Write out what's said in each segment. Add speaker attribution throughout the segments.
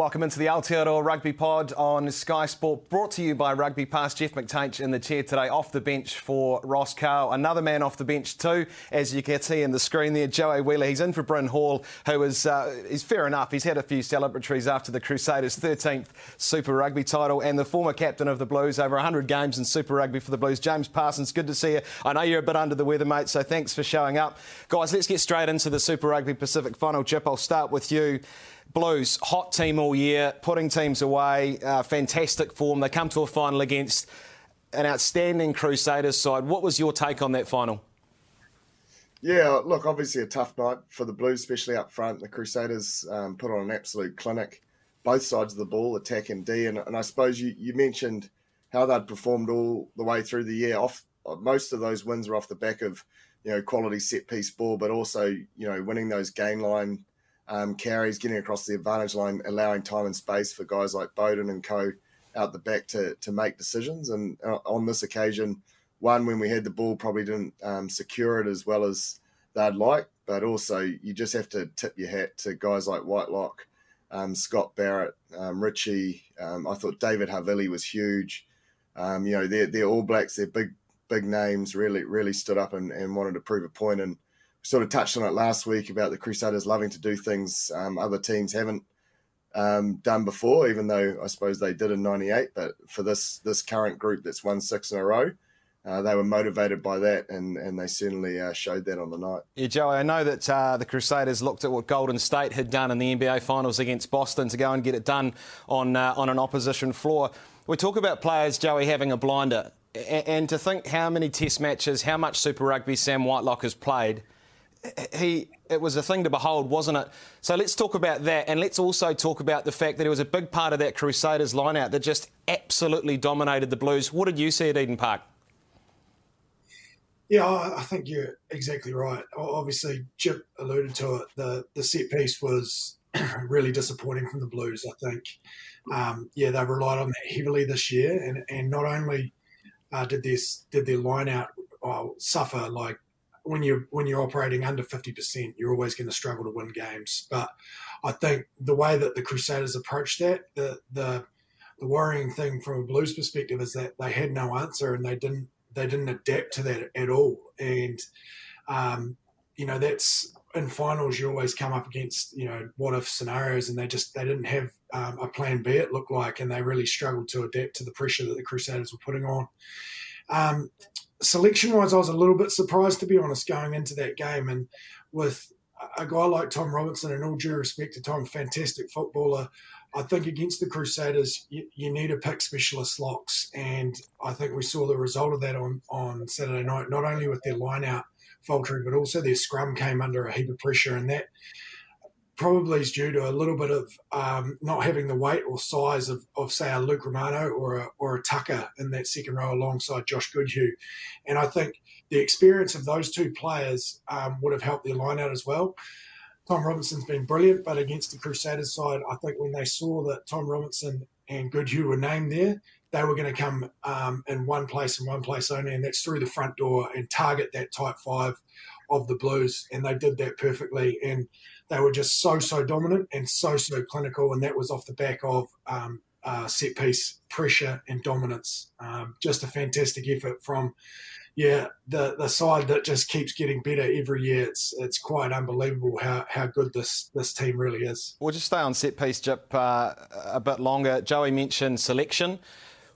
Speaker 1: Welcome into the Aotearoa Rugby Pod on Sky Sport, brought to you by Rugby Pass. Jeff McTainsh in the chair today, off the bench for Ross Karl. Another man off the bench too, as you can see in the screen there, Joey Wheeler. He's in for Bryn Hall, who is, uh, is fair enough. He's had a few celebratories after the Crusaders' 13th Super Rugby title, and the former captain of the Blues, over 100 games in Super Rugby for the Blues. James Parsons, good to see you. I know you're a bit under the weather, mate, so thanks for showing up. Guys, let's get straight into the Super Rugby Pacific final. Chip, I'll start with you. Blues, hot team all year, putting teams away, uh, fantastic form. They come to a final against an outstanding Crusaders side. What was your take on that final?
Speaker 2: Yeah, look, obviously a tough night for the Blues, especially up front. The Crusaders um, put on an absolute clinic, both sides of the ball, attack and D. And, and I suppose you, you mentioned how they'd performed all the way through the year. Off most of those wins were off the back of you know quality set piece ball, but also you know winning those game line um, carries, getting across the advantage line, allowing time and space for guys like Beauden and co out the back to to make decisions. And uh, on this occasion, one when we had the ball, probably didn't um, secure it as well as they'd like, but also you just have to tip your hat to guys like Whitelock, um, Scott Barrett, um, Richie. Um, I thought David Havili was huge. Um, you know, they're they're All Blacks, they're big big names. Really really stood up and, and wanted to prove a point and sort of touched on it last week about the Crusaders loving to do things um, other teams haven't um, done before, even though I suppose they did in '98. But for this this current group that's won six in a row, uh, they were motivated by that, and, and they certainly uh, showed that on the night.
Speaker 1: Yeah, Joey, I know that uh, the Crusaders looked at what Golden State had done in the NBA Finals against Boston to go and get it done on uh, on an opposition floor. We talk about players, Joey, having a blinder, and to think how many Test matches, how much Super Rugby Sam Whitelock has played he it was a thing to behold, wasn't it? So let's talk about that, and let's also talk about the fact that it was a big part of that Crusaders lineout that just absolutely dominated the Blues. What did you see at Eden Park?
Speaker 3: Yeah, I think you're exactly right. Obviously, Chip alluded to it. The the set piece was really disappointing from the Blues. I think, um, yeah, they relied on that heavily this year, and and not only uh, did this did their lineout uh, suffer like when you're when you're operating under 50%, you're always going to struggle to win games. But I think the way that the Crusaders approached that, the the the worrying thing from a Blues perspective is that they had no answer and they didn't they didn't adapt to that at all. And um, you know that's in finals you always come up against you know what if scenarios and they just they didn't have um, a plan B it looked like and they really struggled to adapt to the pressure that the Crusaders were putting on. Um, selection wise, I was a little bit surprised to be honest going into that game, and with a guy like Tom Robinson, and all due respect to Tom, fantastic footballer. I think against the Crusaders, you, you, need to pick specialist locks, and I think we saw the result of that on, on Saturday night. Not only with their line out faltering, but also their scrum came under a heap of pressure, and that probably is due to a little bit of um, not having the weight or size of, of say, a Luke Romano or a, or a Tucker in that second row alongside Josh Goodhue. And I think the experience of those two players um, would have helped their line out as well. Tom Robinson's been brilliant, but against the Crusaders side, I think when they saw that Tom Robinson and Goodhue were named there, they were going to come um, in one place and one place only, and that's through the front door and target that tight five of the Blues. And they did that perfectly. And they were just so so dominant and so so clinical, and that was off the back of um, uh, set piece pressure and dominance. Um, just a fantastic effort from yeah, the the side that just keeps getting better every year. It's it's quite unbelievable how, how good this this team really is.
Speaker 1: We'll just stay on set piece, Jip, uh, a bit longer. Joey mentioned selection.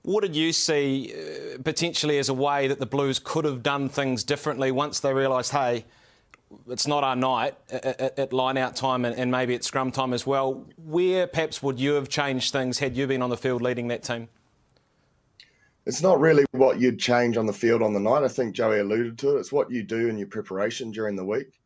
Speaker 1: What did you see uh, potentially as a way that the Blues could have done things differently once they realised, hey, it's not our night at, at line out time and, and maybe at scrum time as well? Where perhaps would you have changed things had you been on the field leading that team?
Speaker 2: it's not really what you'd change on the field on the night. I think Joey alluded to it. It's what you do in your preparation during the week.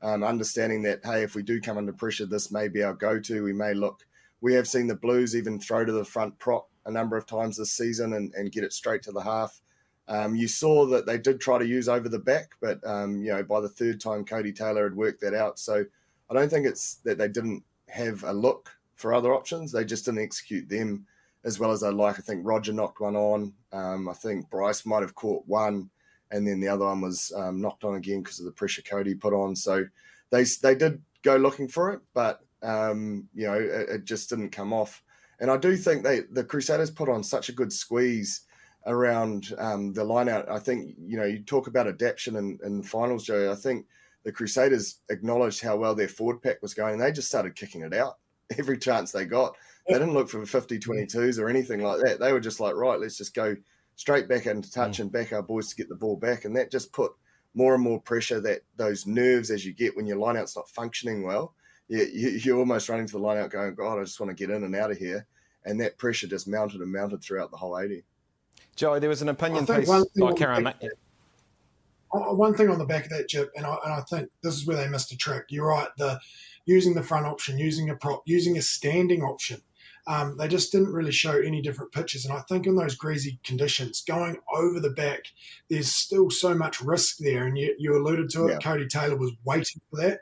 Speaker 2: Um, understanding that, hey, if we do come under pressure, this may be our go to. We may look, we have seen the Blues even throw to the front prop a number of times this season and, and get it straight to the half. Um, you saw that they did try to use over the back, but um, you know by the third time Codie Taylor had worked that out. So I don't think it's that they didn't have a look for other options; they just didn't execute them as well as I like. I think Roger knocked one on. Um, I think Bryce might have caught one, and then the other one was um, knocked on again because of the pressure Codie put on. So they they did go looking for it, but um, you know it, it, just didn't come off. And I do think they the Crusaders put on such a good squeeze around um, the lineout. I think you know you talk about adaptation in, in finals, Joe. I think the Crusaders acknowledged how well their forward pack was going, and they just started kicking it out every chance they got. They didn't look for 50 22s or anything like that. They were just like, right, let's just go straight back into touch mm. and back our boys to get the ball back. And that just put more and more pressure that those nerves as you get when your lineout's not functioning well, you, you, are almost running to the lineout going, God, I just want to get in and out of here. And that pressure just mounted and mounted throughout the whole 80.
Speaker 1: Joey, there was an opinion piece. One thing, oh, Karen,
Speaker 3: back, one thing on the back of that, Jip, and I, and I think this is where they missed a trick. You're right. The using the front option, using a prop, using a standing option um, they just didn't really show any different pitches. And I think in those greasy conditions, going over the back, there's still so much risk there. And you, you alluded to it. Yeah. Codie Taylor was waiting for that.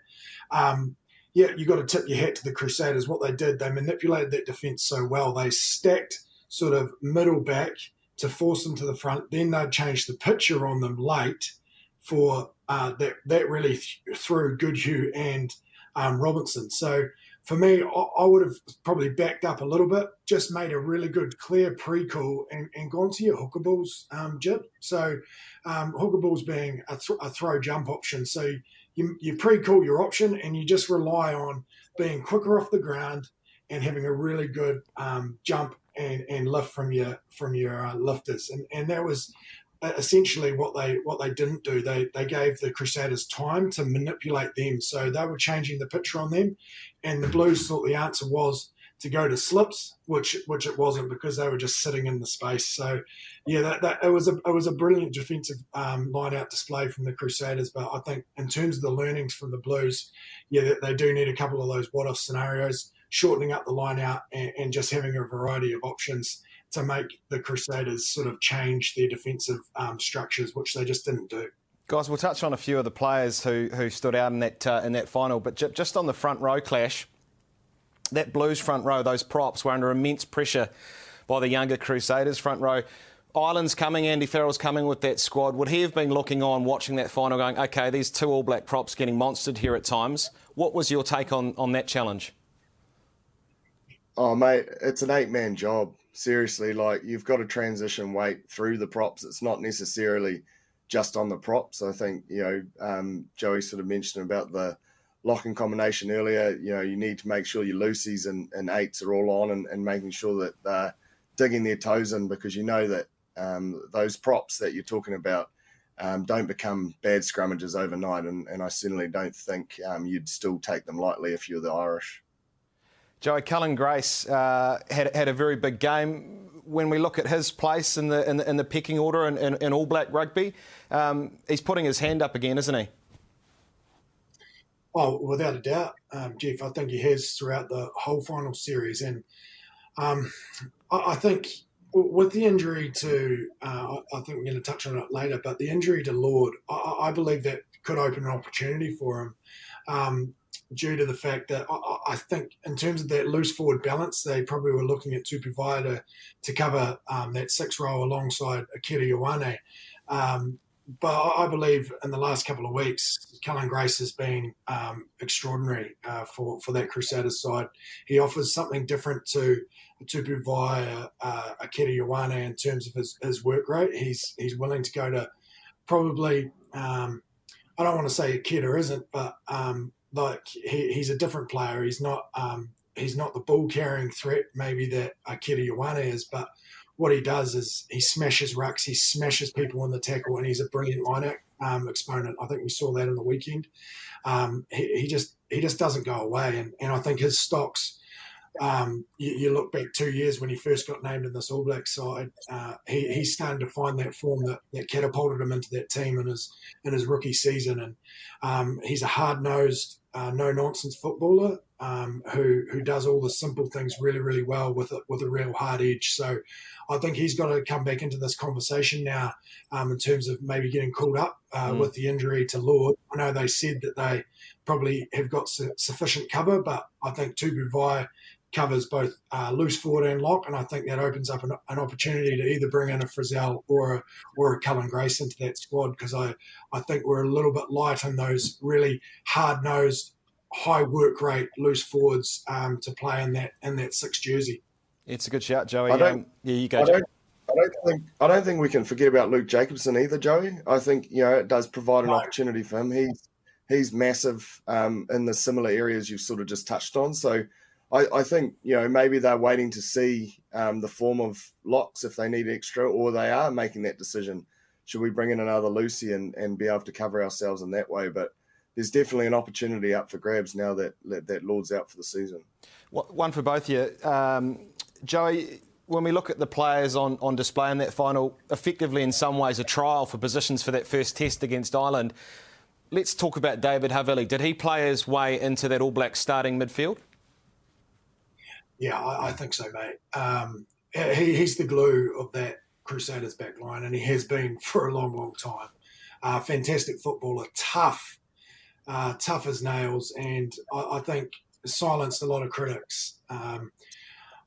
Speaker 3: Um, yeah, you got to tip your hat to the Crusaders. What they did, they manipulated that defence so well. They stacked sort of middle back to force them to the front. Then they changed the picture on them late for uh, that. That really th- threw Goodhue and um, Robinson. So for me, I, would have probably backed up a little bit, just made a really good, clear pre-call and, and gone to your hooker balls, um, Jip. So um, hooker balls being a, th- a, throw jump option. So you, you pre-call your option and you just rely on being quicker off the ground and having a really good um, jump and, and lift from your from your uh, lifters. And, and that was essentially what they what they didn't do. They they gave the Crusaders time to manipulate them, so they were changing the picture on them, and the Blues thought the answer was to go to slips, which which it wasn't because they were just sitting in the space. So, yeah, that, that it was a it was a brilliant defensive um, line out display from the Crusaders. But I think in terms of the learnings from the Blues, yeah, they, they do need a couple of those what if scenarios, shortening up the line out, and, and just having a variety of options to make the Crusaders sort of change their defensive um, structures, which they just didn't do.
Speaker 1: Guys, we'll touch on a few of the players who, who stood out in that uh, in that final, but j- just on the front row clash, that Blues front row, those props were under immense pressure by the younger Crusaders front row. Ireland's coming, Andy Farrell's coming with that squad. Would he have been looking on, watching that final, going, okay, these two All Black props getting monstered here at times? What was your take on, on that challenge?
Speaker 2: Oh, mate, it's an eight man job seriously, like you've got to transition weight through the props. It's not necessarily just on the props. I think, you know, um, Joey sort of mentioned about the locking combination earlier. You know, you need to make sure your loosies and, and eights are all on and, and making sure that they're digging their toes in because you know that um, those props that you're talking about um, don't become bad scrummages overnight. And, and I certainly don't think um, you'd still take them lightly if you're the Irish.
Speaker 1: Joey Cullen Grace uh, had, had a very big game. When we look at his place in the in the, in the pecking order in, in, in All Black rugby, um, he's putting his hand up again, isn't he?
Speaker 3: Oh, without a doubt, um, Jeff. I think he has throughout the whole final series, and um, I, I, think with the injury to, uh, I think we're going to touch on it later, but the injury to Lord, I, I believe that could open an opportunity for him. Um, due to the fact that I, I, think, in terms of that loose forward balance, they probably were looking at Tupou Vaa'i to, to cover um, that six row alongside Akira Ioane. Um, but I believe in the last couple of weeks, Cullen Grace has been um, extraordinary uh, for, for that Crusaders side. He offers something different to Tupou Vaa'i, uh, Akira Ioane in terms of his, his work rate. He's he's willing to go to probably um, I don't want to say Akira isn't, but um, like he, he's a different player. He's not um, he's not the ball carrying threat maybe that Akira Ioane is, but what he does is he smashes rucks, he smashes people in the tackle, and he's a brilliant line um, exponent. I think we saw that in the weekend. Um, he, he, just he just doesn't go away, and, and I think his stocks. Um, you, you, look back two years when he first got named in this All Black side, uh, he, he's starting to find that form that, that catapulted him into that team in his in his rookie season, and um, he's a hard nosed, uh, no nonsense footballer um, who who does all the simple things really really well with a, with a real hard edge. So I think he's got to come back into this conversation now um, in terms of maybe getting called up uh, mm. with the injury to Lord. I know they said that they probably have got su- sufficient cover, but I think Tupou Vaa'i covers both uh, loose forward and lock, and I think that opens up an, an, opportunity to either bring in a Frizell or a, or a Cullen Grace into that squad because I, I think we're a little bit light on those really hard nosed, high work rate loose forwards um, to play in that in that six jersey.
Speaker 1: It's a good shout, Joey.
Speaker 2: I don't,
Speaker 1: um, yeah, you go.
Speaker 2: I don't, I don't, think I don't think we can forget about Luke Jacobson either, Joey. I think you know it does provide an no. opportunity for him. He's he's massive um, in the similar areas you've sort of just touched on. So I, I think you know maybe they're waiting to see um, the form of locks if they need extra, or they are making that decision. Should we bring in another Lucy and, and be able to cover ourselves in that way? But there's definitely an opportunity up for grabs now that that, that Lord's out for the season.
Speaker 1: One for both of you. Um, Joey, when we look at the players on, on display in that final, effectively in some ways a trial for positions for that first test against Ireland, let's talk about David Havili. Did he play his way into that All Black starting midfield?
Speaker 3: Yeah, I, I think so, mate. Um, he, he's the glue of that Crusaders back line, and he has been for a long, long time. Uh, fantastic footballer, tough, uh, tough as nails, and I, I, think silenced a lot of critics. Um,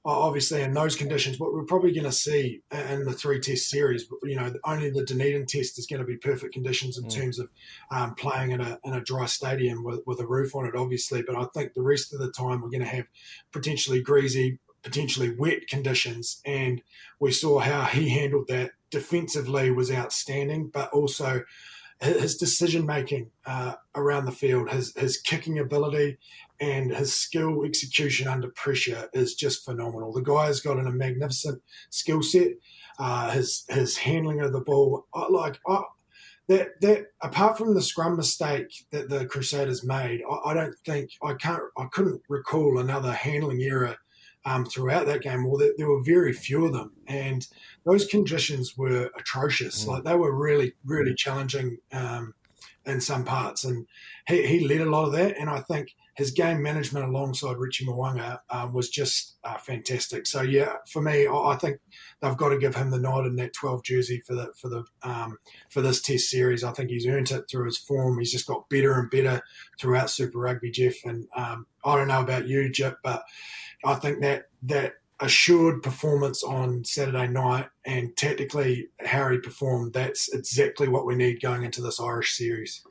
Speaker 3: obviously in those conditions, what we're probably going to see in the three test series, you know, only the Dunedin test is going to be perfect conditions in mm. terms of um, playing in a, in a dry stadium with, with a roof on it, obviously. But I think the rest of the time we're going to have potentially greasy, potentially wet conditions. And we saw how he handled that defensively was outstanding, but also his decision making uh, around the field, his, his kicking ability, and his skill execution under pressure is just phenomenal. The guy has got a magnificent skill set. Uh, his his handling of the ball, I, like I, that that apart from the scrum mistake that the Crusaders made, I, I don't think I can't I couldn't recall another handling error um, throughout that game. Well, there, there, were very few of them, and those conditions were atrocious. Mm. Like they were really really challenging um, in some parts, and he, he led a lot of that. And I think his game management alongside Richie Mo'unga um, was just uh, fantastic. So yeah, for me, I, think they've got to give him the nod in that 12 jersey for the for the um, for this Test series. I think he's earned it through his form. He's just got better and better throughout Super Rugby, Jeff. And um, I don't know about you, Jip, but I think that that assured performance on Saturday night and tactically how he performed, that's exactly what we need going into this Irish series.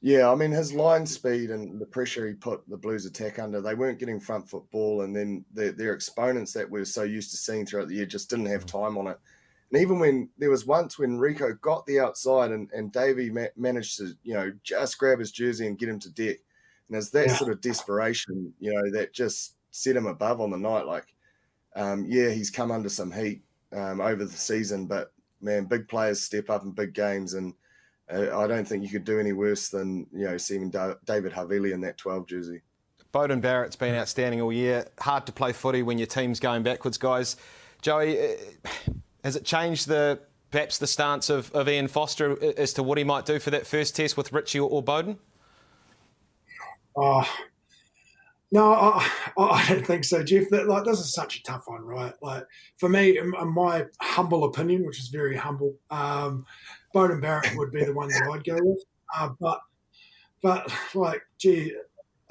Speaker 2: Yeah, I mean his line speed and the pressure he put the Blues attack under, they weren't getting front football, and then their, their exponents that we're so used to seeing throughout the year just didn't have time on it. And even when there was once when Rieko got the outside and, and Davey ma- managed to, you know, just grab his jersey and get him to deck. And there's that yeah. sort of desperation, you know, that just set him above on the night. Like, um, yeah, he's come under some heat um, over the season, but man, big players step up in big games. And I don't think you could do any worse than you know seeing David Havili in that 12 jersey.
Speaker 1: Beauden Barrett's been outstanding all year. Hard to play footy when your team's going backwards, guys. Joey, uh, has it changed the perhaps the stance of, of Ian Foster as to what he might do for that first test with Richie or, or Beauden?
Speaker 3: Uh, no, I, I, don't think so, Jeff. That, like, this is such a tough one, right? Like, for me, in, in my humble opinion, which is very humble, um, Beauden Barrett would be the one that I'd go with. Uh, but, but like, gee,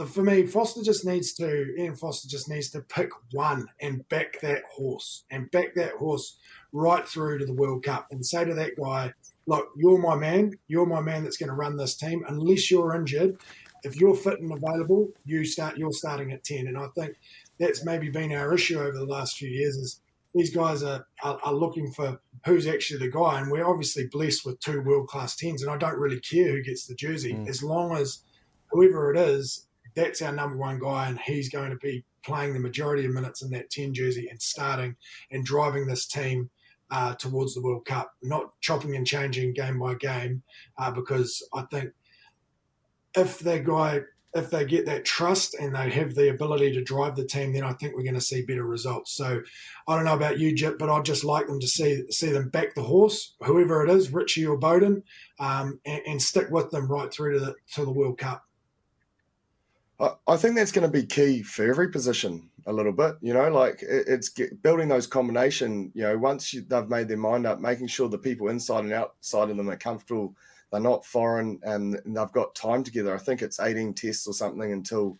Speaker 3: for me, Foster just needs to, Ian Foster just needs to pick one and back that horse and back that horse right through to the World Cup and say to that guy, look, you're my man. You're my man that's going to run this team. Unless you're injured, if you're fit and available, you start. You're starting at ten, and I think that's maybe been our issue over the last few years. Is these guys are, are, are looking for who's actually the guy, and we're obviously blessed with two world class tens, and I don't really care who gets the jersey mm. as long as whoever it is, that's our number one guy, and he's going to be playing the majority of minutes in that 10 jersey and starting and driving this team uh, towards the World Cup, not chopping and changing game by game, uh, because I think if that guy, if they get that trust and they have the ability to drive the team, then I think we're going to see better results. So I don't know about you, Jip, but I'd just like them to see see them back the horse, whoever it is, Richie or Beauden, um, and, and stick with them right through to the to the World Cup.
Speaker 2: I think that's going to be key for every position a little bit. You know, like it's building those combination. You know, once you, they've made their mind up, making sure the people inside and outside of them are comfortable. They're not foreign and, they've got time together. I think it's 18 tests or something until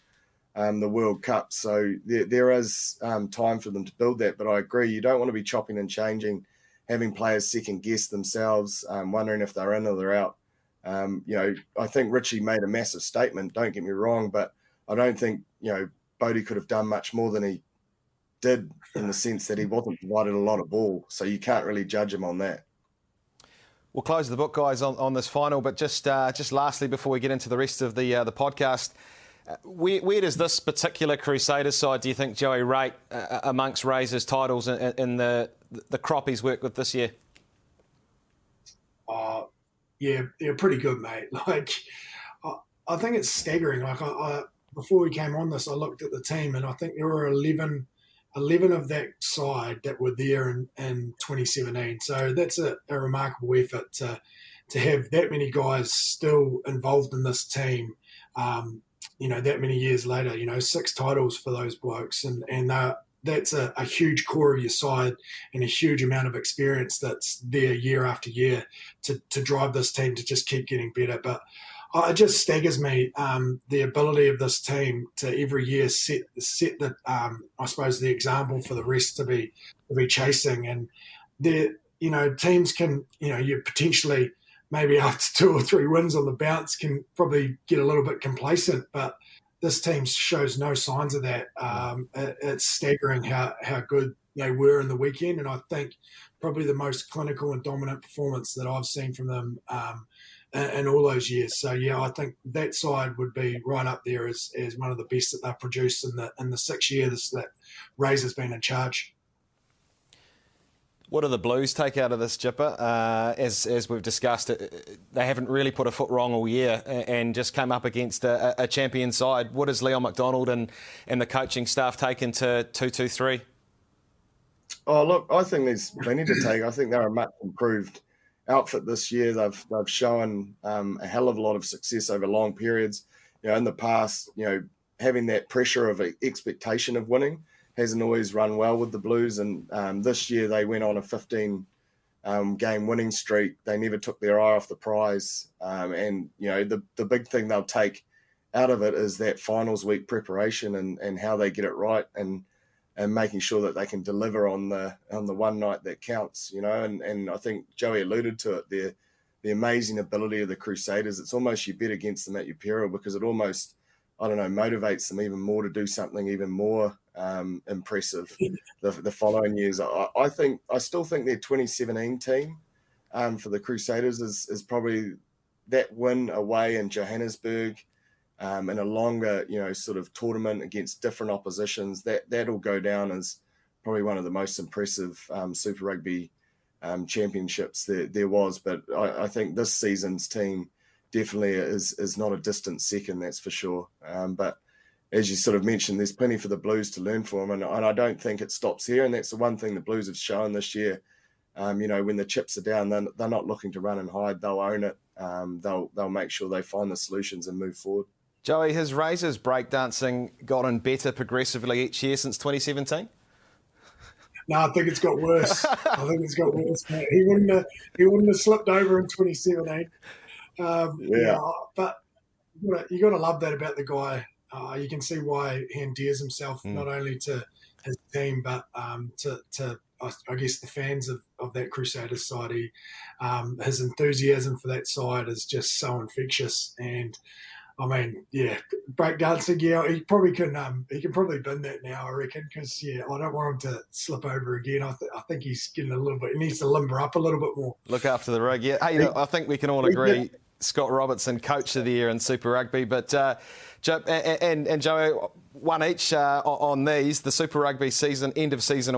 Speaker 2: um, the World Cup. So there, there is um, time for them to build that. But I agree, you don't want to be chopping and changing, having players second guess themselves, um, wondering if they're in or they're out. Um, you know, I think Richie made a massive statement. Don't get me wrong, but I don't think you know Bodie could have done much more than he did in the sense that he wasn't provided a lot of ball. So you can't really judge him on that.
Speaker 1: We'll close the book, guys, on, on this final. But just uh, just lastly, before we get into the rest of the uh, the podcast, uh, where, where, does this particular Crusaders side do you think Joey rate uh, amongst Razor's titles in, in, the the crop he's worked with this year?
Speaker 3: Uh, yeah, they're pretty good, mate. Like, I, I think it's staggering. Like, I, I before we came on this, I looked at the team and I think there were 11, 11 of that side that were there in, in 2017. So that's a, a remarkable effort to, to have that many guys still involved in this team. Um, you know, that many years later, you know, six titles for those blokes, and and that's a, a, huge core of your side and a huge amount of experience that's there year after year to to drive this team to just keep getting better. But it just staggers me um, the ability of this team to every year set set the um, I suppose the example for the rest to be to be chasing. And the you know teams can you know you potentially maybe after two or three wins on the bounce can probably get a little bit complacent but this team shows no signs of that. Um, it, it's staggering how how good they were in the weekend. And I think probably the most clinical and dominant performance that I've seen from them um, in, all those years. So yeah, I think that side would be right up there as, as one of the best that they've produced in the in the six years that Razor's been in charge.
Speaker 1: What do the Blues take out of this, Jipper? Uh, as, as we've discussed, it, they haven't really put a foot wrong all year and just came up against a, a champion side. What does Leon MacDonald and, and the coaching staff take into 2 2 3?
Speaker 2: Oh, look, I think there's plenty to take. I think they're a much improved outfit this year. They've they've shown um, a hell of a lot of success over long periods. You know, in the past, you know, having that pressure of expectation of winning hasn't always run well with the Blues. And um, this year they went on a 15 um, game winning streak. They never took their eye off the prize. Um, and you know, the the big thing they'll take out of it is that finals week preparation and and how they get it right and and making sure that they can deliver on the on the one night that counts, you know. And and I think Joey alluded to it there, the amazing ability of the Crusaders. It's almost you bet against them at your peril because it almost I don't know motivates them even more to do something even more um, impressive the, the following years. I, I, think I still think their 2017 team um, for the Crusaders is is probably that win away in Johannesburg um, in a longer, you know, sort of tournament against different oppositions, that that'll go down as probably one of the most impressive um, Super Rugby um, championships there, there was. But I, I, think this season's team definitely is is not a distant second, that's for sure. Um, but as you sort of mentioned, there's plenty for the Blues to learn from, and, and I don't think it stops here. And that's the one thing the Blues have shown this year. Um, you know, when the chips are down, they're, they're not looking to run and hide. They'll own it. Um, they'll they'll make sure they find the solutions and move forward.
Speaker 1: Joey, has Razor's breakdancing gotten better progressively each year since 2017?
Speaker 3: No, I think it's got worse. I think it's got worse. He wouldn't have, he wouldn't have slipped over in 2017. Um, yeah. yeah. but you got to love that about the guy. Uh, you can see why he endears himself mm. not only to his team but um, to, to I guess the fans of, of that Crusaders side. He, um, his enthusiasm for that side is just so infectious, and I mean, yeah, breakdancing. Yeah, he probably can. Um, he can probably bin that now. I reckon because yeah, I don't want him to slip over again. I, th- I think he's getting a little bit. He needs to limber up a little bit more.
Speaker 1: Look after the rug. Yeah. Hey, I think we can all agree. Scott Robertson, coach of the year in Super Rugby, but uh, and, and, and Joey, one each uh, on these. The Super Rugby season, end of season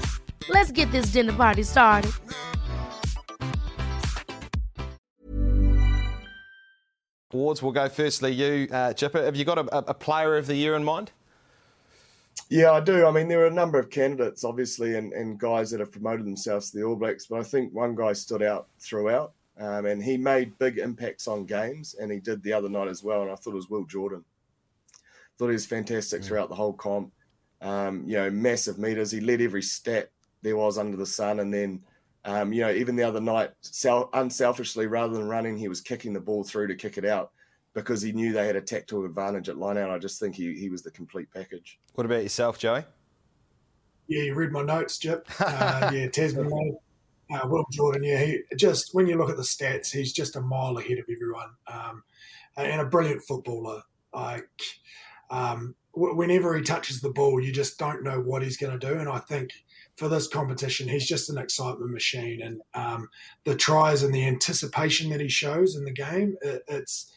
Speaker 4: Let's get this dinner party started.
Speaker 1: Awards, we'll go firstly you, uh, Jipper. Have you got a, a, player of the year in mind?
Speaker 2: Yeah, I do. I mean, there are a number of candidates, obviously, and, and guys that have promoted themselves to the All Blacks, but I think one guy stood out throughout, um, and he made big impacts on games, and he did the other night as well, and I thought it was Will Jordan. Thought he was fantastic mm. throughout the whole comp. Um, you know, massive meters. He led every stat there was under the sun. And then, um, you know, even the other night, self, unselfishly, rather than running, he was kicking the ball through to kick it out because he knew they had a tactical advantage at line out. I just think he, he was the complete package.
Speaker 1: What about yourself, Joey?
Speaker 3: Yeah, you read my notes, Jip. Uh, yeah, Tasman, uh, Will Jordan. Yeah, he just when you look at the stats, he's just a mile ahead of everyone, um, and a brilliant footballer. Like um, whenever he touches the ball, you just don't know what he's going to do. And I think for this competition. He's just an excitement machine, and um, the tries and the anticipation that he shows in the game, it, it's.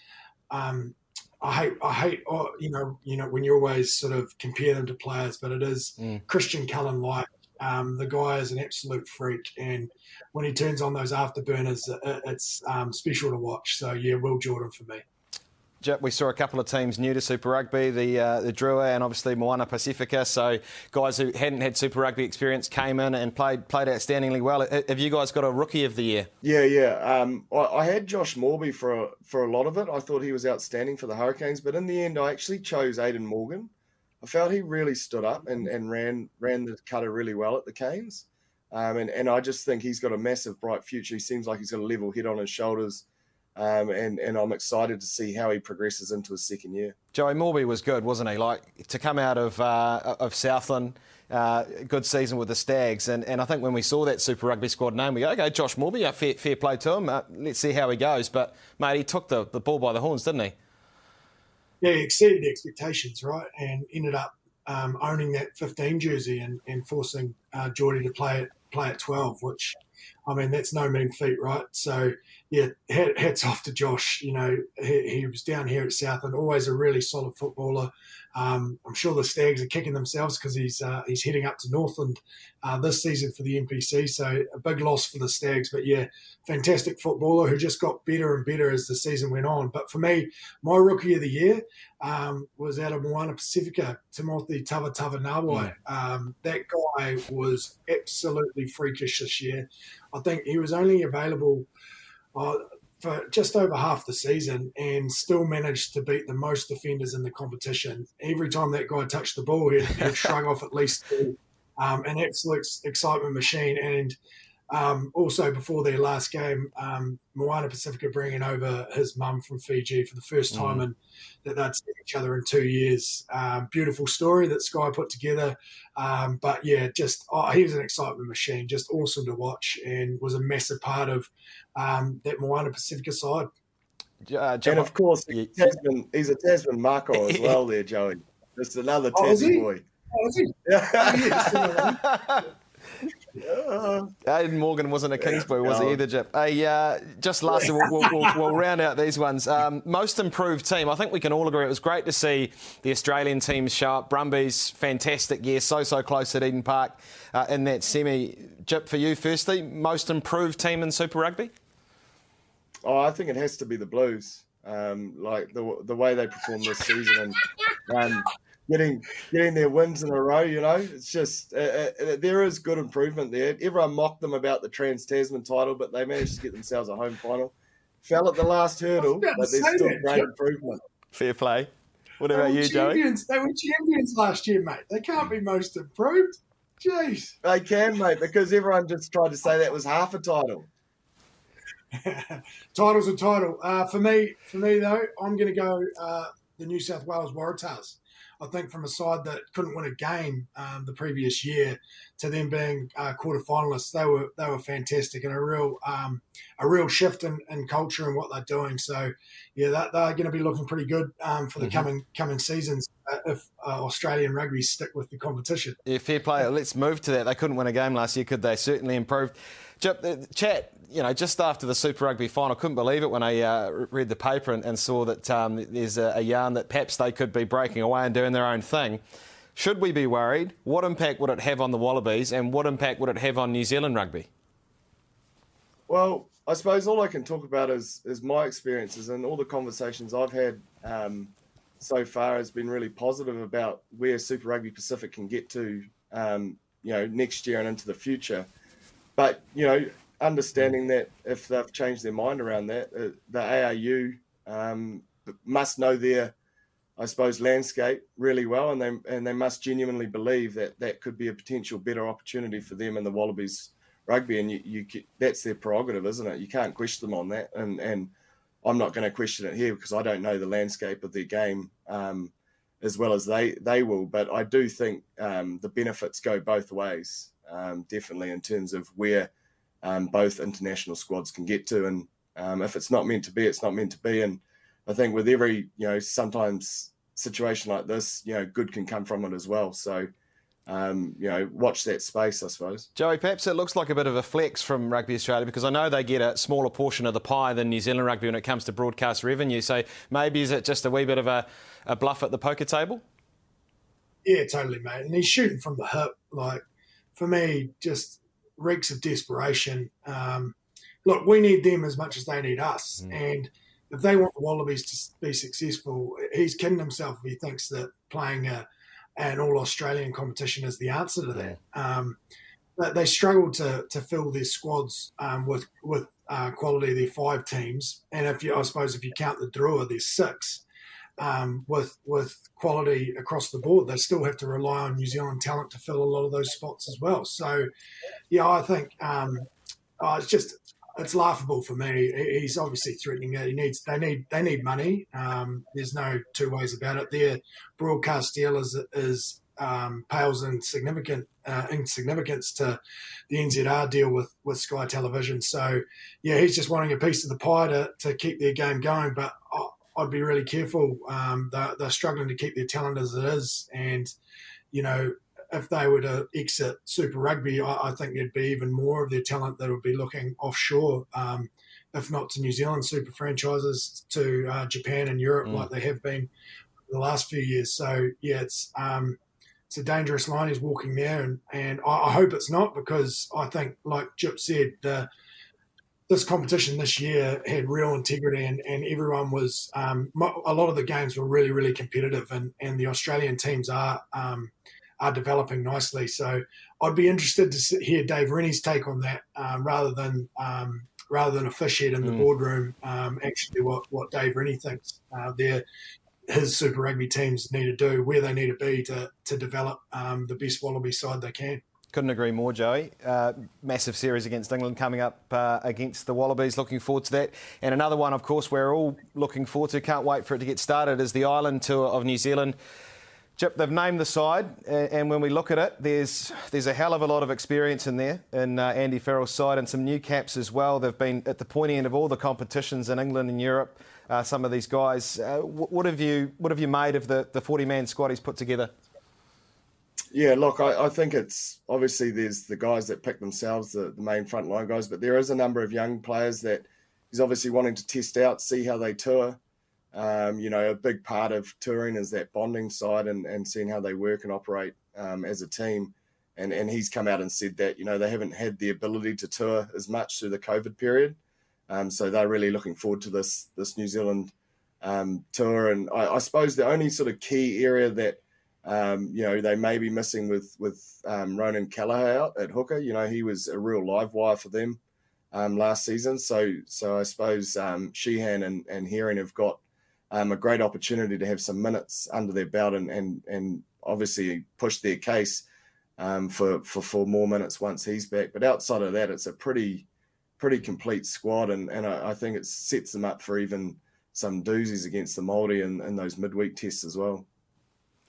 Speaker 3: Um, I hate, I hate, oh, you know, you know, when you always sort of compare them to players, but it is mm. Christian Cullen like. Um, the guy is an absolute freak, and when he turns on those afterburners, it, it's um, special to watch. So yeah, Will Jordan for me
Speaker 1: we saw a couple of teams new to Super Rugby, the uh, the Drua and obviously Moana Pacifica. So guys who hadn't had Super Rugby experience came in and played played outstandingly well. Have you guys got a rookie of the year?
Speaker 2: Yeah, yeah. Um, I, I, had Josh Moorby for a, for a lot of it. I thought he was outstanding for the Hurricanes, but in the end, I actually chose Aidan Morgan. I felt he really stood up and, and ran ran the cutter really well at the Canes. Um, and, and I just think he's got a massive bright future. He seems like he's got a level head on his shoulders. Um, and and I'm excited to see how he progresses into his second year.
Speaker 1: Joey Moorby was good, wasn't he? Like to come out of uh, of Southland, uh, good season with the Stags, and, and I think when we saw that Super Rugby squad name, we go, okay, Josh Moorby, fair, fair play to him. Uh, let's see how he goes. But mate, he took the, the ball by the horns, didn't he?
Speaker 3: Yeah, he exceeded the expectations, right, and ended up um, owning that 15 jersey and, and forcing uh, Jordie to play at play at 12, which I mean that's no mean feat, right? So yeah, hats off to Josh. You know, he, he, was down here at Southland, always a really solid footballer. Um, I'm sure the Stags are kicking themselves because he's uh, he's heading up to Northland uh, this season for the NPC. So a big loss for the Stags, but yeah, fantastic footballer who just got better and better as the season went on. But for me, my rookie of the year um, was out of Moana Pacifica, Timothy Tavatavanawai. Mm. Um, that guy was absolutely freakish this year. I think he was only available uh, for just over half the season and still managed to beat the most defenders in the competition. Every time that guy touched the ball, he'd, he'd shrug off at least two. Um, an absolute excitement machine. And um, also, before their last game, um, Moana Pacifica bringing over his mum from Fiji for the first time mm. and that they'd seen each other in two years. Um, beautiful story that Sky put together. Um, but yeah, just oh, he was an excitement machine, just awesome to watch, and was a massive part of um, that Moana Pacifica side.
Speaker 2: Uh, and of course, he's, Tasman, he's a Tasman Mako as well, there, Joey. Just another oh, Tassie boy. Oh, is he? Yeah. Oh,
Speaker 1: Uh, Aidan Morgan wasn't a Kingsbury, was he either, Jip? Hey, uh, just lastly, we'll, we'll, we'll, round out these ones. Um, most improved team. I think we can all agree it was great to see the Australian team show up. Brumbies, fantastic year, so, so close at Eden Park uh, in that semi. Jip, for you, firstly, most improved team in Super Rugby?
Speaker 2: Oh, I think it has to be the Blues. Um, like the the way they performed this season and um, getting getting their wins in a row. You know, it's just uh, uh, there is good improvement there. Everyone mocked them about the Trans Tasman title, but they managed to get themselves a home final. Fell at the last hurdle, but there's still that, great improvement.
Speaker 1: Fair play. What about you,
Speaker 3: champions. Joey? They were champions last year, mate. They can't be most improved. Jeez.
Speaker 2: They can, mate, because everyone just tried to say that was half a title.
Speaker 3: Title's a title. Uh, for me, for me though, I'm going to go uh, the New South Wales Waratahs. I think from a side that couldn't win a game um, the previous year to them being uh, quarter finalists, they were they were fantastic and a real um, a real shift in, in, culture and what they're doing. So yeah, that, they're going to be looking pretty good um, for the mm-hmm. coming coming seasons uh, if uh, Australian rugby stick with the competition.
Speaker 1: Yeah, fair play. Let's move to that. They couldn't win a game last year, could they? Certainly improved. Chat, you know, just after the Super Rugby final, couldn't believe it when I uh, read the paper and, and saw that um, there's a, a, yarn that perhaps they could be breaking away and doing their own thing. Should we be worried? What impact would it have on the Wallabies and what impact would it have on New Zealand rugby?
Speaker 2: Well, I suppose all I can talk about is, is my experiences and all the conversations I've had um, so far has been really positive about where Super Rugby Pacific can get to, um, you know, next year and into the future. But you know, understanding that if they've changed their mind around that, uh, the ARU um, must know their, I suppose, landscape really well, and they and they must genuinely believe that that could be a potential better opportunity for them and the Wallabies rugby, and you, you that's their prerogative, isn't it? You can't question them on that, and and I'm not going to question it here because I don't know the landscape of their game. Um, as well as they they will, but I do think um, the benefits go both ways um, definitely in terms of where um, both international squads can get to. And um, if it's not meant to be, it's not meant to be. And I think with every, you know, sometimes situation like this, you know, good can come from it as well. So, um, you know, watch that space, I suppose.
Speaker 1: Joey, perhaps it looks like a bit of a flex from Rugby Australia because I know they get a smaller portion of the pie than New Zealand rugby when it comes to broadcast revenue. So maybe is it just a wee bit of a, a bluff at the poker table?
Speaker 3: Yeah, totally, mate. And he's shooting from the hip. Like, for me, just reeks of desperation. Um, look, we need them as much as they need us. Mm. And if they want the Wallabies to be successful, he's kidding himself if he thinks that playing a, an all Australian competition is the answer to that. Um, they struggle to, to fill their squads um, with with uh, quality. Their five teams, and if you, I suppose, if you count the Drua, there's six um, with with quality across the board. They still have to rely on New Zealand talent to fill a lot of those spots as well. So, yeah, I think um, oh, it's just it's laughable for me. He's obviously threatening it. He needs they need they need money. Um, there's no two ways about it. Their broadcast deal is is um, pales in significant uh, insignificance to the NZR deal with with Sky Television. So yeah, he's just wanting a piece of the pie to, to keep their game going. But I'd be really careful. Um, they're, they're, struggling to keep their talent as it is, and you know, if they were to exit Super Rugby, I, I think there'd be even more of their talent that would be looking offshore, um, if not to New Zealand super franchises, to uh, Japan and Europe, mm. like they have been the last few years. So yeah, it's um, it's a dangerous line he's walking there, and and I, I hope it's not because I think, like Jip said, the this competition this year had real integrity and, and everyone was um, a lot of the games were really really competitive and, and the Australian teams are um, are developing nicely so I'd be interested to hear Dave Rennie's take on that um, rather than um, rather than a fish head in the mm. boardroom um, actually what, what Dave Rennie thinks uh, their his Super Rugby teams need to do where they need to be to, to develop um, the best Wallaby side they can.
Speaker 1: Couldn't agree more, Joey. Uh, massive series against England coming up uh, against the Wallabies. Looking forward to that. And another one, of course, we're all looking forward to. Can't wait for it to get started. Is the Ireland Tour of New Zealand. Chip, they've named the side, and when we look at it, there's there's a hell of a lot of experience in there in uh, Andy Farrell's side, and some new caps as well. They've been at the pointy end of all the competitions in England and Europe. Uh, some of these guys. Uh, what have you what have you made of the the 40 man squad he's put together?
Speaker 2: Yeah, look, I, I, think it's obviously there's the guys that pick themselves, the, the main frontline guys, but there is a number of young players that he's obviously wanting to test out, see how they tour. Um, you know, a big part of touring is that bonding side and, and seeing how they work and operate um, as a team. And and he's come out and said that you know they haven't had the ability to tour as much through the COVID period, um, so they're really looking forward to this this New Zealand um, tour. And I, I suppose the only sort of key area that um, you know, they may be missing with with um, Ronan Kelleher out at hooker. You know, he was a real live wire for them um, last season. So so I suppose um, Sheehan and and Herring have got um, a great opportunity to have some minutes under their belt and and and obviously push their case um, for for more minutes once he's back. But outside of that, it's a pretty pretty complete squad, and and I, I think it sets them up for even some doozies against the Māori and, and those midweek tests as well.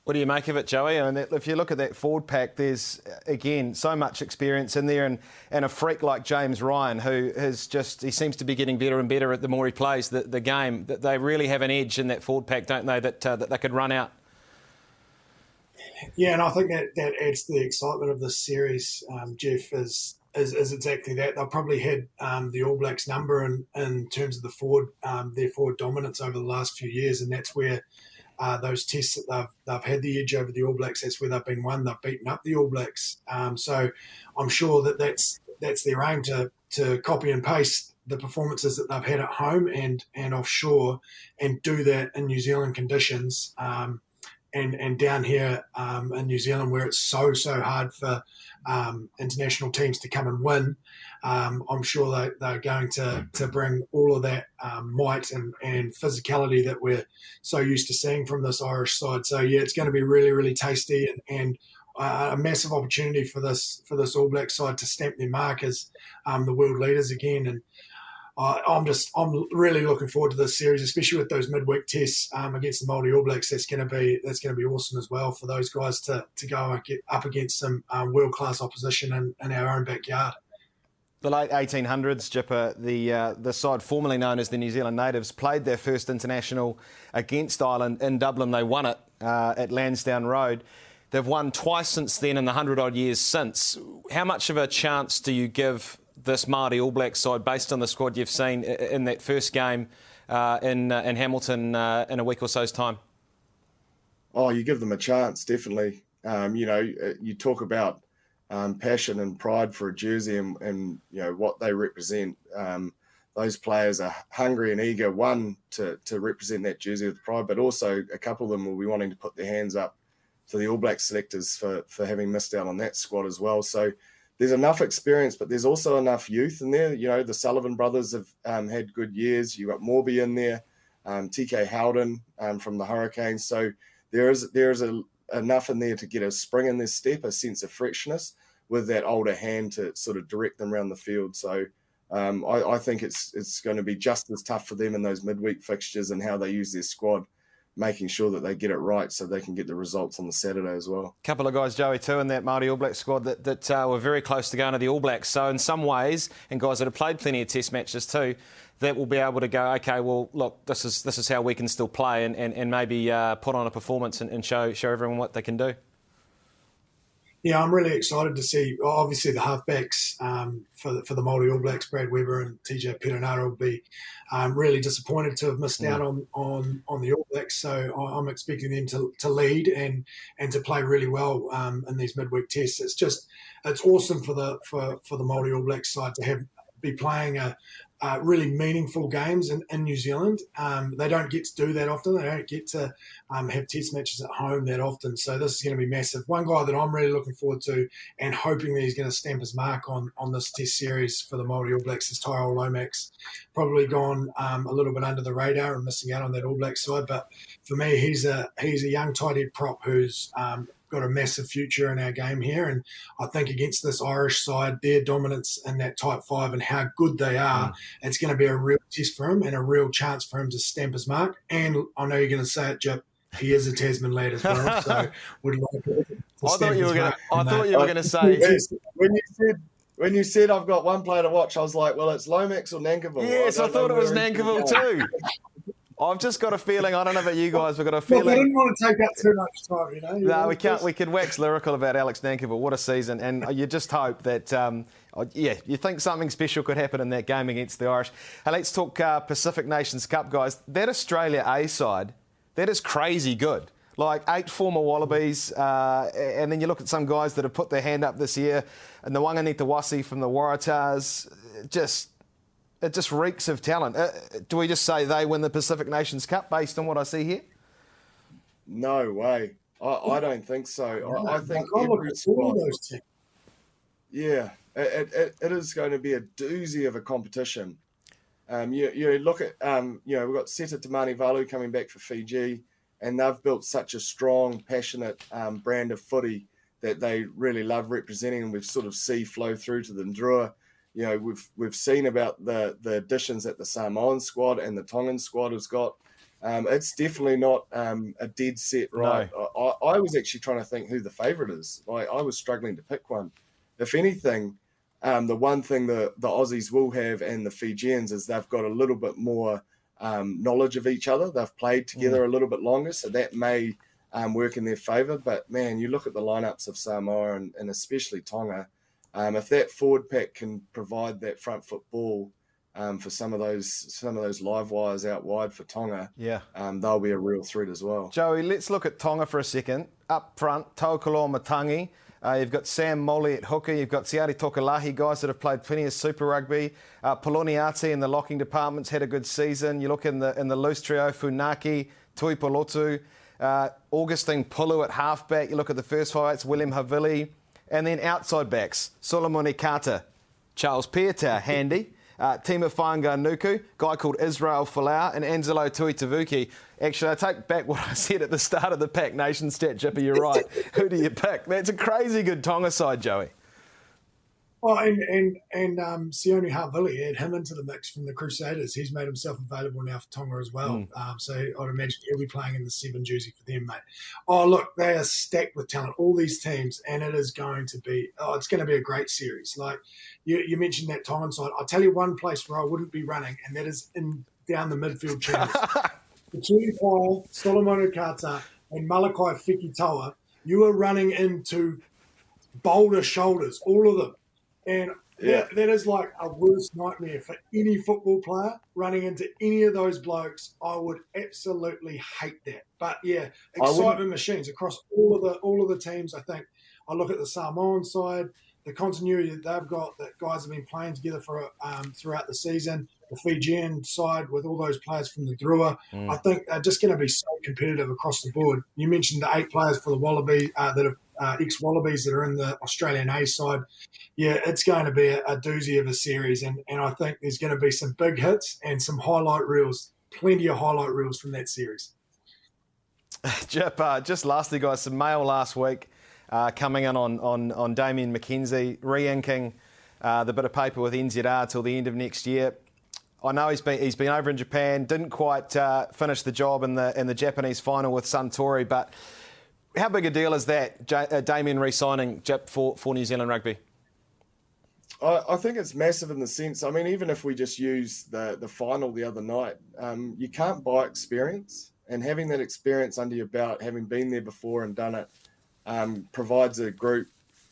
Speaker 1: What do you make of it, Joey? I mean, if you look at that forward pack, there's again so much experience in there, and, and a freak like James Ryan, who has just he seems to be getting better and better at the more he plays the, the game. That they really have an edge in that forward pack, don't they? That uh, that they could run out.
Speaker 3: Yeah, and I think that that adds to the excitement of this series. Um, Jeff is, is, is exactly that. They'll probably had um, the All Blacks number in in terms of the forward um, their forward dominance over the last few years, and that's where uh, those tests that they've, they've had the edge over the All Blacks. That's where they've been won. They've beaten up the All Blacks. Um, so I'm sure that that's that's their aim to to copy and paste the performances that they've had at home and and offshore, and do that in New Zealand conditions. Um, and, and down here um, in New Zealand, where it's so so hard for um, international teams to come and win, um, I'm sure they, they're going to, to bring all of that um, might and, and physicality that we're so used to seeing from this Irish side. So yeah, it's going to be really really tasty and, and uh, a massive opportunity for this for this All Black side to stamp their mark as um, the world leaders again. And uh, I'm just I'm really looking forward to this series, especially with those midweek tests um, against the Māori All Blacks. That's going to be that's going to be awesome as well for those guys to to go and get up against some um, world class opposition in, in our own backyard
Speaker 1: the late 1800s, Jipper, the, uh, the side formerly known as the New Zealand Natives, played their first international against Ireland in Dublin. They won it uh, at Lansdowne Road. They've won twice since then in the 100 odd years since. How much of a chance do you give this Māori All Black side based on the squad you've seen in that first game uh, in, uh, in Hamilton uh, in a week or so's time?
Speaker 2: Oh, you give them a chance, definitely. Um, you know, uh, you talk about um, passion and pride for a jersey and, and you know what they represent. Um, those players are hungry and eager, one to to represent that jersey with pride, but also a couple of them will be wanting to put their hands up to the All Black selectors for for having missed out on that squad as well. So there's enough experience, but there's also enough youth in there. You know, the Sullivan brothers have um, had good years. You got Moorby in there, um, TK Howden um, from the Hurricanes. So there is there is a enough in there to get a spring in their step, a sense of freshness with that older hand to sort of direct them around the field. So um, I, I, think it's it's going to be just as tough for them in those midweek fixtures and how they use their squad, making sure that they get it right so they can get the results on the Saturday as well.
Speaker 1: A couple of guys, Joey, too, in that Māori All Black squad that, that uh, were very close to going to the All Blacks. So in some ways, and guys that have played plenty of Test matches too, that will be able to go, okay, well, look, this is this is how we can still play and, and, and maybe uh, put on a performance and, and, show show everyone what they can do.
Speaker 3: Yeah, I'm really excited to see. Obviously, the halfbacks um, for the, for the Māori All Blacks, Brad Weber and TJ Perenara, will be um, really disappointed to have missed yeah. out on, on on the All Blacks. So I'm expecting them to, to lead and and to play really well um, in these midweek tests. It's just it's awesome for the for, for the Māori All Blacks side to have be playing a, uh, really meaningful games in, in New Zealand. Um, they don't get to do that often. They don't get to um, have test matches at home that often. So this is going to be massive. One guy that I'm really looking forward to and hoping that he's going to stamp his mark on on this test series for the Māori All Blacks is Tyrell Lomax. Probably gone um, a little bit under the radar and missing out on that All Black side. But for me, he's a he's a young tight head prop who's um, got a massive future in our game here. And I think against this Irish side, their dominance in that tight five and how good they are, mm. it's going to be a real test for him and a real chance for him to stamp his mark. And I know you're going to say it, Jip. He is a Tasman lad as well, so would like to
Speaker 1: I thought you were going. I thought you were going to say
Speaker 2: when you said when you said I've got one player to watch, I was like, well, it's Lomax or Nankivell.
Speaker 1: Yes, I, I thought it was Nankivell too. I've just got a feeling. I don't know about you guys. We've got a feeling.
Speaker 3: Well, I didn't want to take up too much time, you know. You
Speaker 1: no,
Speaker 3: know,
Speaker 1: we can't. We could wax lyrical about Alex Nanker, but what a season! And you just hope that, um, yeah, you think something special could happen in that game against the Irish. Hey, let's talk uh, Pacific Nations Cup, guys. That Australia A side, that is crazy good. Like eight former Wallabies, uh, and then you look at some guys that have put their hand up this year, and the Wanganita Wasi from the Waratahs, just it just reeks of talent. Uh, do we just say they win the Pacific Nations Cup based on what I see here?
Speaker 2: No way. I, I don't think so. I, I think
Speaker 3: I look
Speaker 2: every
Speaker 3: all
Speaker 2: squad,
Speaker 3: those teams.
Speaker 2: yeah, it, it, it is going to be a doozy of a competition. Um, you, you look at, um, you know, we've got Seta Tamanivalu coming back for Fiji, and they've built such a strong, passionate um, brand of footy that they really love representing, and we've sort of see flow through to the Ndrua. You know, we've we've seen about the the additions that the Samoan squad and the Tongan squad has got. Um, it's definitely not um, a dead set right. I, I, I was actually trying to think who the favourite is. Like I was struggling to pick one. If anything, um, the one thing the the Aussies will have and the Fijians is they've got a little bit more um, knowledge of each other. They've played together a little bit longer, so that may um, work in their favour. But man, you look at the lineups of Samoa and, and especially Tonga. Um, if that forward pack can provide that front foot ball um, for some of those some of those live wires out wide for Tonga,
Speaker 1: Yeah.
Speaker 2: um, they'll be a real threat as well.
Speaker 1: Joey, let's look at Tonga for a second. Up front, Tokolo Matangi. Uh, you've got Sam Moli at hooker. You've got Siari Tokalahi, guys that have played plenty of Super Rugby. Uh, Poloniati in the locking department's had a good season. You look in the in the loose trio, Funaki, Tui Polotu, uh, Augustine Pulu at halfback. You look at the first five, it's William Havili. And then outside backs, Solomon Ikata, Charles Piutau, handy. Uh, Tima Fainga'anuku, guy called Israel Folau, and Angelo Tuitavuki. Actually, I take back what I said at the start of the Pack Nation stat, Jipper. You're right. Who do you pick? That's a crazy good Tonga side, Joey.
Speaker 3: Well, and and and um, Sione add him into the mix from the Crusaders. He's made himself available now for Tonga as well. Um, so I'd imagine he'll be playing in the seven jersey for them, mate. Oh, look, they are stacked with talent. All these teams, and it is going to be. Oh, it's going to be a great series. Like you, you mentioned that Tongan side. I'll tell you one place where I wouldn't be running, and that is in down the midfield channels. Between Paul, Solomon Ukata, and Malakai Fekitoa, you are running into boulder shoulders, all of them. And
Speaker 2: Yeah.
Speaker 3: that, that is like a worst nightmare for any football player running into any of those blokes. I would absolutely hate that. But yeah, excitement machines across all of the all of the teams. I think I look at the Samoan side, the continuity that they've got, that guys have been playing together for um, throughout the season. The Fijian side with all those players from the Drua, I think they're just going to be so competitive across the board. You mentioned the eight players for the Wallaby uh, that are uh, ex Wallabies that are in the Australian A side. Yeah, it's going to be a, a doozy of a series, and, and I think there's going to be some big hits and some highlight reels, plenty of highlight reels from that series.
Speaker 1: Jip, uh, just lastly, guys, some mail last week uh, coming in on, on, on Damian McKenzie, re inking uh, the bit of paper with NZR till the end of next year. I know he's been he's been over in Japan, didn't quite uh, finish the job in the in the Japanese final with Suntory, but how big a deal is that, J- uh, Damian re-signing for, for New Zealand rugby?
Speaker 2: I, I think it's massive in the sense. I mean, even if we just use the the final the other night, um, you can't buy experience, and having that experience under your belt, having been there before and done it, um, provides a group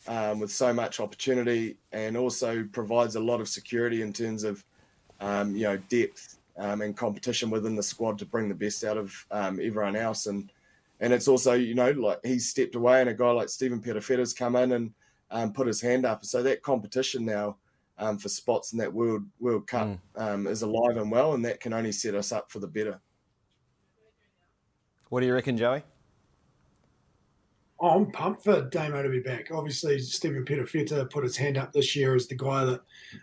Speaker 2: um, with so much opportunity, and also provides a lot of security in terms of um, you know depth um, and competition within the squad to bring the best out of um, everyone else, and and it's also you know like he's stepped away, and a guy like Stephen Perofeta's come in and um, put his hand up. So that competition now um, for spots in that World World Cup um, is alive and well, and that can only set us up for the better.
Speaker 1: What do you reckon, Joey?
Speaker 3: I'm pumped for Damo to be back. Obviously, Stephen Perofeta put his hand up this year as the guy that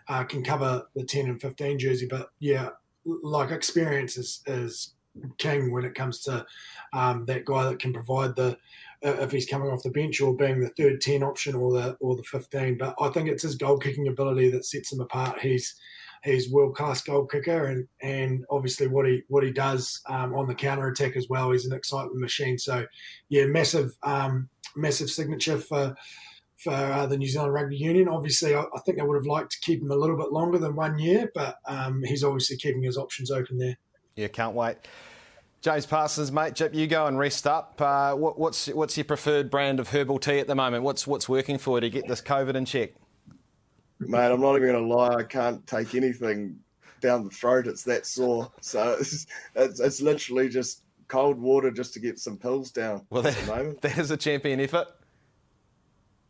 Speaker 3: uh, can cover the 10 and 15 jersey. But yeah, like experience is, is king when it comes to um, that guy that can provide the uh, if he's coming off the bench or being the third 10 option or the or the 15. But I think it's his goal kicking ability that sets him apart. He's he's world class goal kicker and and obviously what he what he does um, on the counter attack as well. He's an excitement machine. So yeah, massive um, massive signature for for uh, the New Zealand Rugby Union. Obviously, I, I think they would have liked to keep him a little bit longer than one year, but um, he's obviously keeping his options open there.
Speaker 1: Yeah, can't wait. James Parsons, mate, Jip, you go and rest up. Uh, what, what's what's your preferred brand of herbal tea at the moment? What's what's working for you to get this COVID in check?
Speaker 2: Mate, I'm not even going to lie. I can't take anything down the throat. It's that sore. So it's, it's, it's literally just cold water just to get some pills down well, that, at the moment.
Speaker 1: That is a champion effort.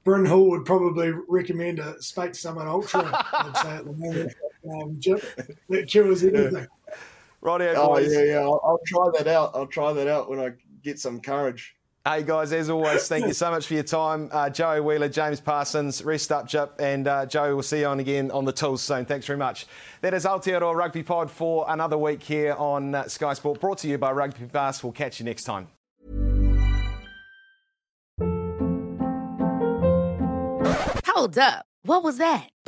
Speaker 3: Bryn Hall would probably recommend a Spate Summit Ultra, I'd say at the moment. Um, that cures everything. Yeah.
Speaker 1: Rightio,
Speaker 2: oh, boys. yeah, yeah. I'll, I'll, try that out. I'll try that out when I get some courage.
Speaker 1: Hey, guys, as always, thank you so much for your time. Uh, Joey Wheeler, James Parsons, rest up, Jip, and uh, Joey, we'll see you on again on the tools soon. Thanks very much. That is Aotearoa Rugby Pod for another week here on uh, Sky Sport, brought to you by Rugby Pass. We'll catch you next time.
Speaker 4: Hold up. What was that?